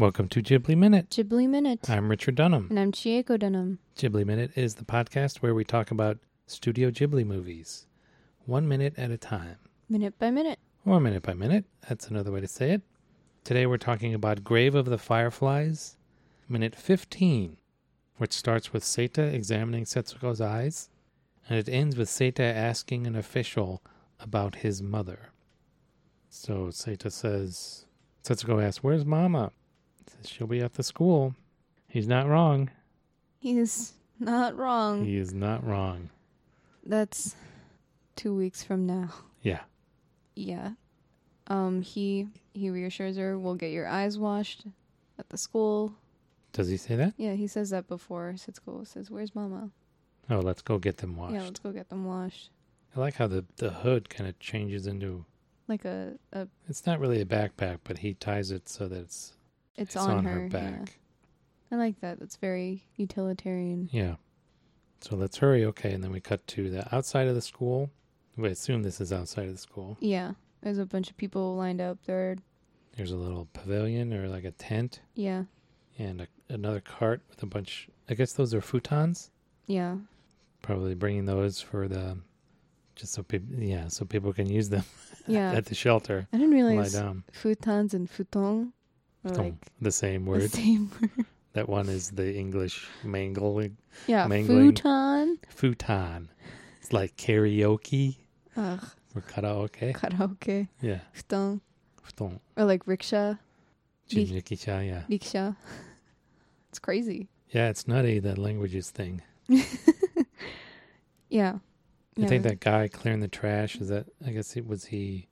Welcome to Ghibli Minute. Ghibli Minute. I'm Richard Dunham. And I'm Chieko Dunham. Ghibli Minute is the podcast where we talk about Studio Ghibli movies, one minute at a time, Minute by minute. or minute by minute. That's another way to say it. Today we're talking about Grave of the Fireflies, minute 15, which starts with Seita examining Setsuko's eyes, and it ends with Seita asking an official about his mother. So Seita says, Setsuko asks, Where's Mama? Says she'll be at the school. He's not wrong. He's not wrong. He is not wrong. That's two weeks from now. Yeah. Yeah. Um, he he reassures her, we'll get your eyes washed at the school. Does he say that? Yeah, he says that before school. says, Where's Mama? Oh, let's go get them washed. Yeah, let's go get them washed. I like how the, the hood kind of changes into. Like a, a It's not really a backpack, but he ties it so that it's it's, it's on, her, yeah. back. I like that. That's very utilitarian. Yeah. So let's hurry. Okay, and then we cut to the outside of the school. We assume this is outside of the school. Yeah. There's a bunch of people lined up there. There's a little pavilion or like a tent Yeah. and a, another cart with a bunch. I guess those are futons. Yeah. Probably bringing those for the, just so people, yeah, so people can use them Yeah. at the shelter. I didn't realize futons and Futon, like oh, the same the word. same word. That one is the English mangling Yeah, Mangling. futon. futon. It's like karaoke Ugh, or karaoke. karaoke. Yeah. Futon. Futon. Or like rickshaw. Ri- Jinrikisha, yeah. Rickshaw. It's crazy. Yeah, it's nutty, that languages thing. Yeah. I yeah. think that guy clearing the trash, is that, I guess, it was he,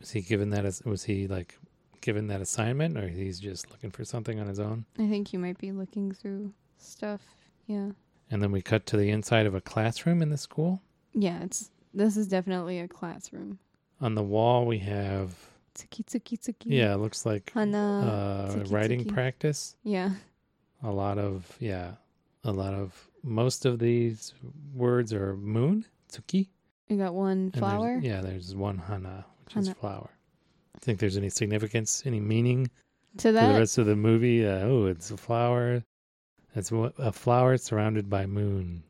was he given that, as, was he like given that assignment or he's just looking for something on his own? I think you might be looking through stuff. Yeah. And then we cut to the inside of a classroom in the school. Yeah, it's this is definitely a classroom. On the wall, we have, Tsuki tsuki tsuki. yeah, it looks like Hana. uh, tsuki writing tsuki. practice. Yeah. a lot of yeah a lot of most of these words are moon tsuki You got one and there's- flower. yeah there's one hana which is flower think there's any significance any meaning To that. to the rest of the movie uh, oh it's a flower it's a flower surrounded by moon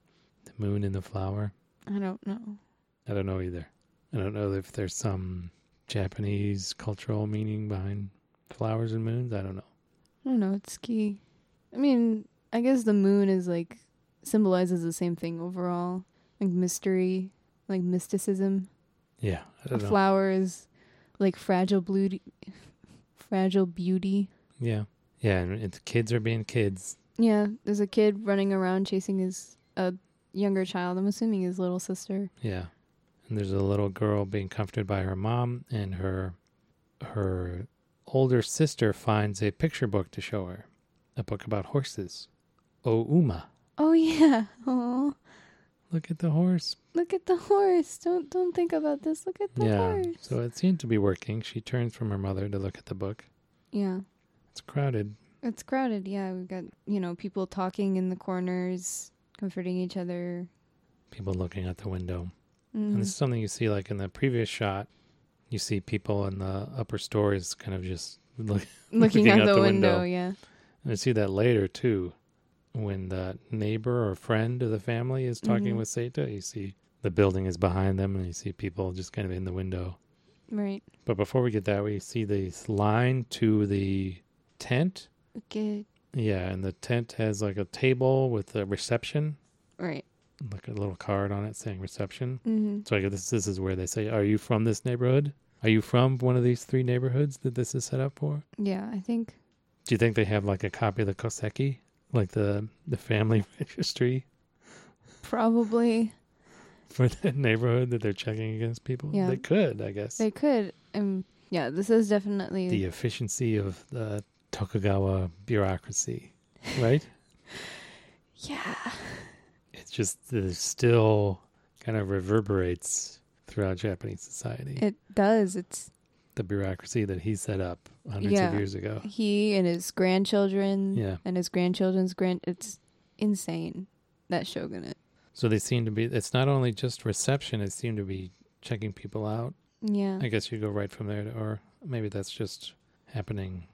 the moon in the flower I don't know. i don't know either i don't know if there's some japanese cultural meaning behind flowers and moons i don't know I don't know. It's key. I mean, I guess the moon is like symbolizes the same thing overall, like mystery, like mysticism. yeah i A don't know flower is like fragile beauty, fragile beauty. yeah yeah and it's kids are being kids Yeah, there's a kid running around chasing his a younger child. I'm assuming his little sister. Yeah. And there's a little girl being comforted by her mom and her her older sister finds a picture book to show her. A book about horses. Oh Uma. Oh yeah. Oh, Look at the horse. look at the horse. Don't don't think about this. Look at the yeah. horse. So it seemed to be working. She turns from her mother to look at the book. yeah. It's crowded. It's crowded, yeah. We've got, you know, people talking in the corners, comforting each other. People looking out the window. Mm. And this is something you see like in the previous shot. You see people in the upper stories kind of just look looking, looking out, out the, the window, window. yeah. And I see that later too, when the neighbor or friend of the family is talking Mhm. with Seita. You see the building is behind them, and you see people just kind of in the window. Right. But before we get that, we see this line to the tent. Okay. Yeah, and the tent has like a table with a reception, Right. like a little card on it saying reception. hmm So I guess this, this is where they say, "Are you from this neighborhood? Are you from one of these three neighborhoods that this is set up for?" Yeah, I think. Do you think they have like a copy of the Koseki, like the the family registry Probably for the neighborhood that they're checking against people? Yeah. They could, I guess. they could. Um. Yeah, this is definitely. the efficiency of the Tokugawa bureaucracy, right? yeah. It's just it still kind of reverberates throughout Japanese society. It does. It's the bureaucracy that he set up hundreds Yeah. of years ago. he and his grandchildren. Yeah. And his grandchildren's grand. It's insane. That shogunate. So they seem to be. It's not only just reception; it seemed to be checking people out. Yeah. I guess you go right from there, to, or maybe that's just happening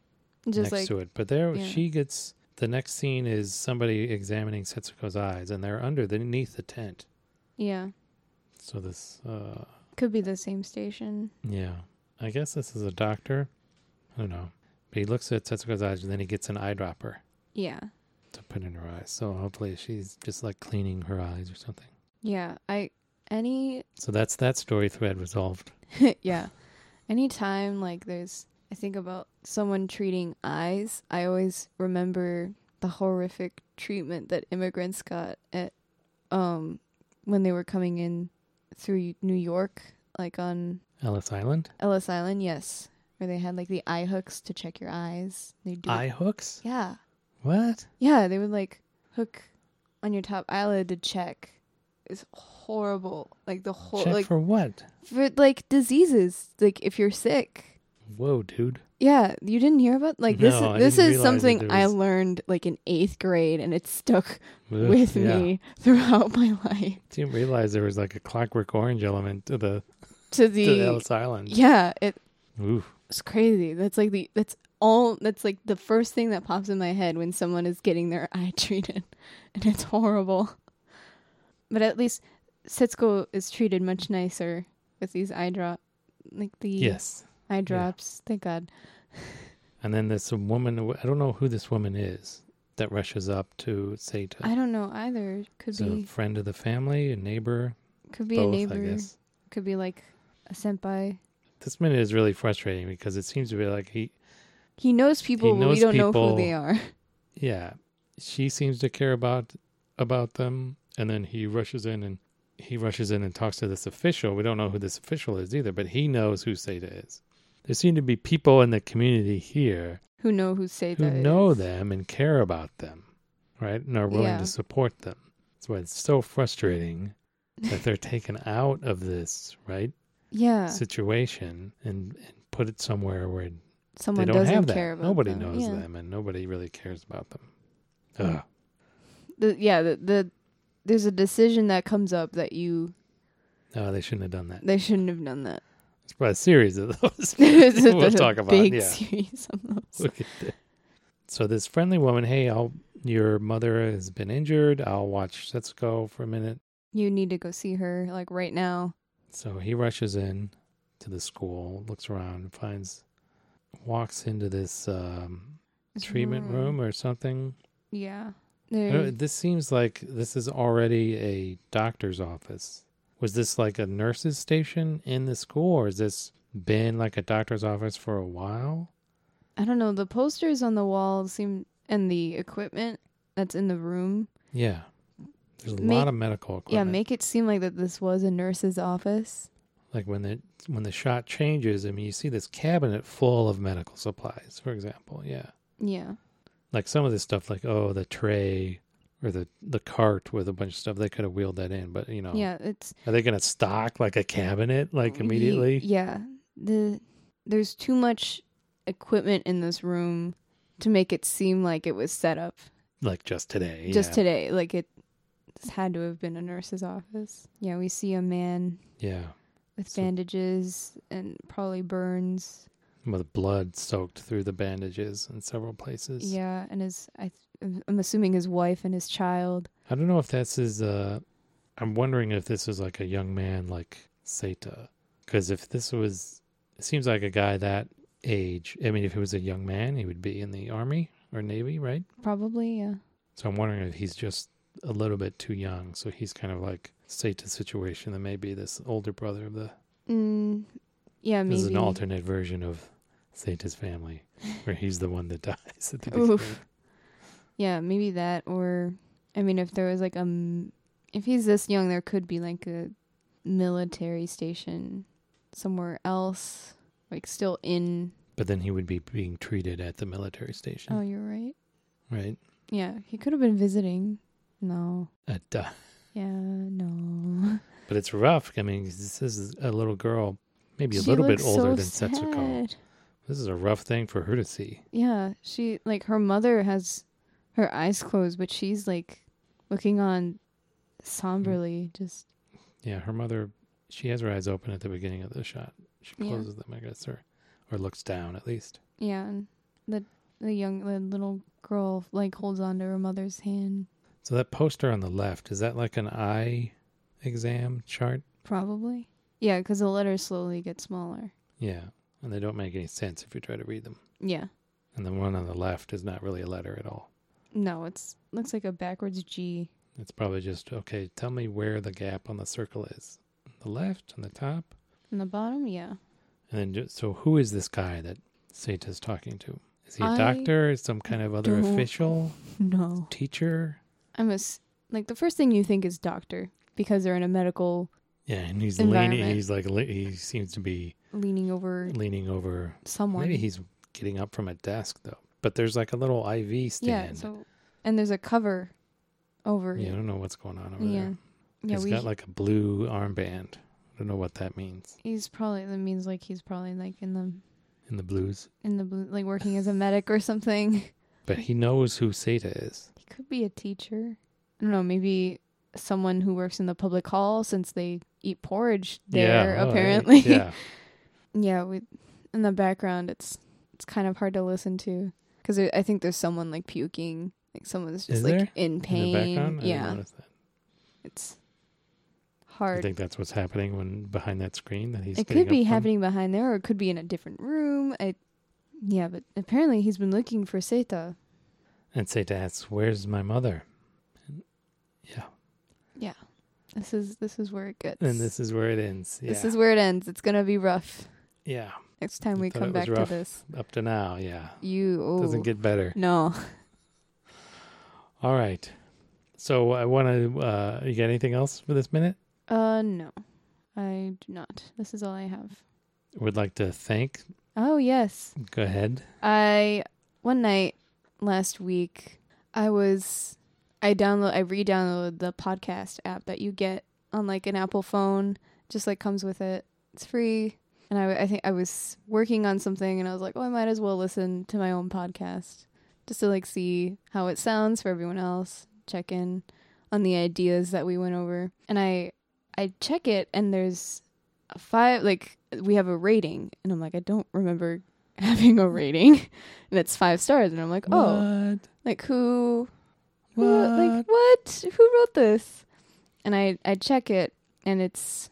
Just next like to it. But there, yeah. she gets the next scene is somebody examining Setsuko's eyes, and they're underneath the tent. yeah, So this, uh, could be the same station. yeah, I guess this is a doctor. I don't know, but he looks at Setsuko's eyes, and then he gets an eyedropper Yeah, to put in her eyes. So hopefully, she's just like cleaning her eyes or something. yeah. I any So that's that story thread resolved. yeah. Anytime like there's I think about someone treating eyes, I always remember the horrific treatment that immigrants got at um when they were coming in through New York, like on Ellis Island, Ellis Island, yes. Where they had like the eye hooks to check your eyes. They do eye hooks. Yeah. What? Yeah, they would like hook on your top eyelid to check. It's horrible. Like the whole Check like for what? for like diseases. Like if you're sick. Whoa, dude. Yeah, you didn't hear about like this. No, I this didn't is realize that something there I was- learned like in eighth grade, and it stuck Ugh, with yeah. me throughout my life. Didn't realize there was like a Clockwork Orange element to the To to the Ellis Island. yeah, it Ooh. was crazy. That's like the that's all. That's like the first thing that pops in my head when someone is getting their eye treated, and it's horrible. But at least Setsuko is treated much nicer with these eye drop, like the Yes. eye drops. Thank God. And then there's some woman. I don't know who this woman is that rushes up to Sata. I don't know either. Could be a friend of the family, a neighbor, could be both, a neighbor. I guess. Could be like a senpai. This minute is really frustrating because it seems to be like he, He knows people, but we don't know who they are. yeah, she seems to care about about them, and then he rushes in and he rushes in and talks to this official. We don't know who this official is either, but he knows who Sata is. There seem to be people in the community here Who know who Seita who is. know them and care about them, right? And are willing Yeah. to support them. That's why it's so frustrating that they're taken out of this, right, Yeah. situation and, and put it somewhere where Someone they don't doesn't have that. care about them. Nobody them. knows yeah. them and nobody really cares about them. Mm. Ugh. The, yeah, the, the there's a decision that comes up that you No, they shouldn't have done that. they shouldn't have done that. It's probably a series of those. We'll talk about big yeah. series of those. Look at that. So this friendly woman, hey, I'll your mother has been injured. I'll watch Setsuko for a minute. You need to go see her like right now. So he rushes in to the school, looks around, finds, walks into this um, treatment room or something. Yeah. There, This seems like this is already a doctor's office. Was this like a nurse's station in the school, or has this been like a doctor's office for a while? I don't know. The posters on the wall seem and the equipment that's in the room. Yeah, there's a Make- lot of medical equipment. Yeah, make it seem like that this was a nurse's office. like when the when the shot changes. I mean, you see this cabinet full of medical supplies, for example. Yeah, Yeah. like some of this stuff, like oh, the tray or the the cart with a bunch of stuff. They could have wheeled that in, but you know, Yeah, it's are they going to stock like a cabinet like immediately? Yeah. The there's too much equipment in this room to make it seem like it was set up Like just today? just yeah. today. Like it this had to have been a nurse's office. Yeah, we see a man Yeah, with So- bandages and probably burns. with blood soaked through the bandages in several places. Yeah, and his I I'm assuming his wife and his child. I don't know if this is. Uh, I'm wondering if this is like a young man like Seita, because if this was, it seems like a guy that age. I mean, if he was a young man, he would be in the army or navy, right? Probably, yeah. So I'm wondering if he's just a little bit too young. So he's kind of like Seita's situation. That maybe this older brother of the. Mm, yeah, This is an alternate version of Seita's family, where he's the one that dies at the beginning. Yeah, maybe that or I mean if there was like a m- if he's this young there could be like a military station somewhere else like still in But then he would be being treated at the military station, Oh, you're right. right? Yeah, he could have been visiting. No. At uh, Yeah, no. But it's rough. I mean, this is a little girl, maybe a She little bit older so than Setsuko. This is a rough thing for her to see. Yeah, she like her mother has her eyes closed, but she's like looking on somberly just Yeah, her mother, she has her eyes open at the beginning of the shot. She Yeah. closes them, I guess, or or looks down at least. Yeah, and the the young the little girl like holds onto her mother's hand. So that poster on the left is that like an eye exam chart? Probably. Yeah, because the letters slowly get smaller. Yeah, and they don't make any sense if you try to read them. Yeah. And the one on the left is not really a letter at all. No, it's looks like a backwards G. It's probably just okay. Tell me where the gap on the circle is. The left, on the top, On the bottom, yeah. and then just, so who is this guy that Seita's talking to? Is he a I doctor? Is some kind of other official No. teacher? I'm a like the first thing you think is doctor because they're in a medical Yeah, and he's leaning. He's like le- he seems to be leaning over leaning over. someone. Maybe he's getting up from a desk though. But there's like a little IV stand. yeah. So and there's a cover over. Yeah, I don't know what's going on over Yeah. there. Yeah, he's we. got like a blue armband. I don't know what that means he's probably that means like he's probably like in the in the blues. in the blue, like working as a medic or something. But he knows who Seita is. He could be a teacher. I don't know. Maybe someone who works in the public hall since they eat porridge there. yeah, oh, apparently. Yeah. yeah. We in the background, it's it's kind of hard to listen to because I think there's someone like puking. Like someone's just Is like there? in In pain. background. Yeah, it's hard. I think that's what's happening when behind that screen that he's. it could be from. happening behind there, or it could be in a different room. I, yeah, but apparently he's been looking for Seita. And Seita asks, "Where's my mother?" And, yeah, Yeah. This is this is where it gets. and this is where it ends. Yeah, this is where it ends. It's gonna be rough yeah. next time we come back to this. Up to now, yeah, You oh doesn't get better. no. All right. So I want to. Uh, you got anything else for this minute? Uh no, I do not. This is all I have. Would like to thank. Oh yes, Go ahead. I one night last week I was I download I re-downloaded the podcast app that you get on like an Apple phone. Just like comes with it. It's free. And I, I think I was working on something and I was like, oh, I might as well listen to my own podcast just to like see how it sounds for everyone else. Check in on the ideas that we went over. And I I check it and there's five like we have a rating and I'm like I don't remember having a rating and it's five stars and I'm like oh What? like who What? like what who wrote this and I I check it and it's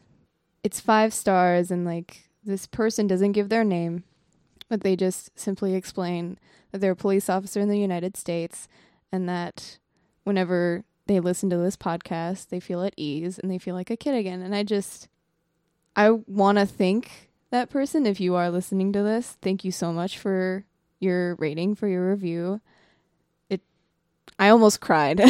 it's five stars and like this person doesn't give their name but they just simply explain that they're a police officer in the United States and that whenever they listen to this podcast they feel at ease and they feel like a kid again and I just I want to thank that person if you are listening to this thank you so much for your rating for your review it I almost cried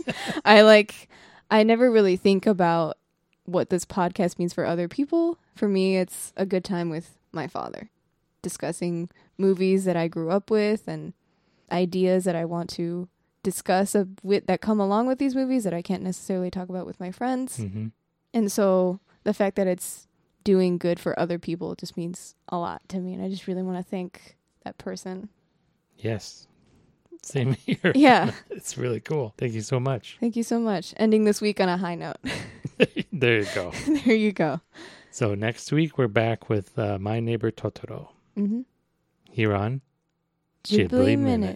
I like I never really think about what this podcast means for other people. For me, it's a good time with my father, discussing movies that I grew up with and ideas that I want to discuss of, with, that come along with these movies that I can't necessarily talk about with my friends. Mm-hmm. And so the fact that it's doing good for other people just means a lot to me. And I just really want to thank that person. Yes. Same here. Yeah. it's really cool. Thank you so much. Thank you so much. Ending this week on a high note. there you go. there you go. So next week we're back with uh, My Neighbor Totoro Mm-hmm. here on Ghibli Minute.